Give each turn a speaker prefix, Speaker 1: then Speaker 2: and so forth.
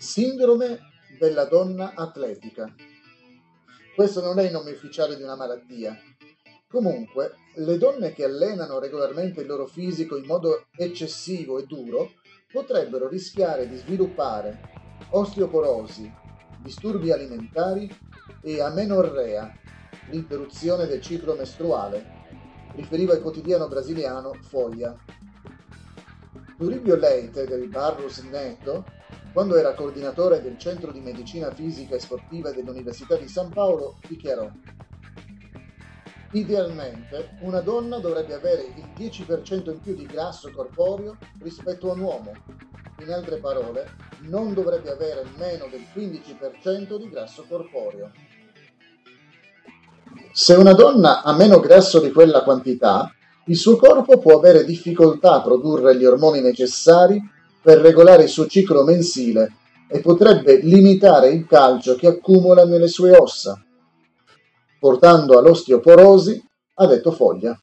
Speaker 1: Sindrome della donna atletica. Questo non è il nome ufficiale di una malattia. Comunque, le donne che allenano regolarmente il loro fisico in modo eccessivo e duro potrebbero rischiare di sviluppare osteoporosi, disturbi alimentari e amenorrea, l'interruzione del ciclo mestruale, riferiva il quotidiano brasiliano Foglia. Toribio Leite del Barros Neto quando era coordinatore del Centro di Medicina Fisica e Sportiva dell'Università di San Paolo, dichiarò Idealmente una donna dovrebbe avere il 10% in più di grasso corporeo rispetto a un uomo. In altre parole, non dovrebbe avere meno del 15% di grasso corporeo. Se una donna ha meno grasso di quella quantità, il suo corpo può avere difficoltà a produrre gli ormoni necessari per regolare il suo ciclo mensile e potrebbe limitare il calcio che accumula nelle sue ossa, portando all'osteoporosi, ha detto Foglia.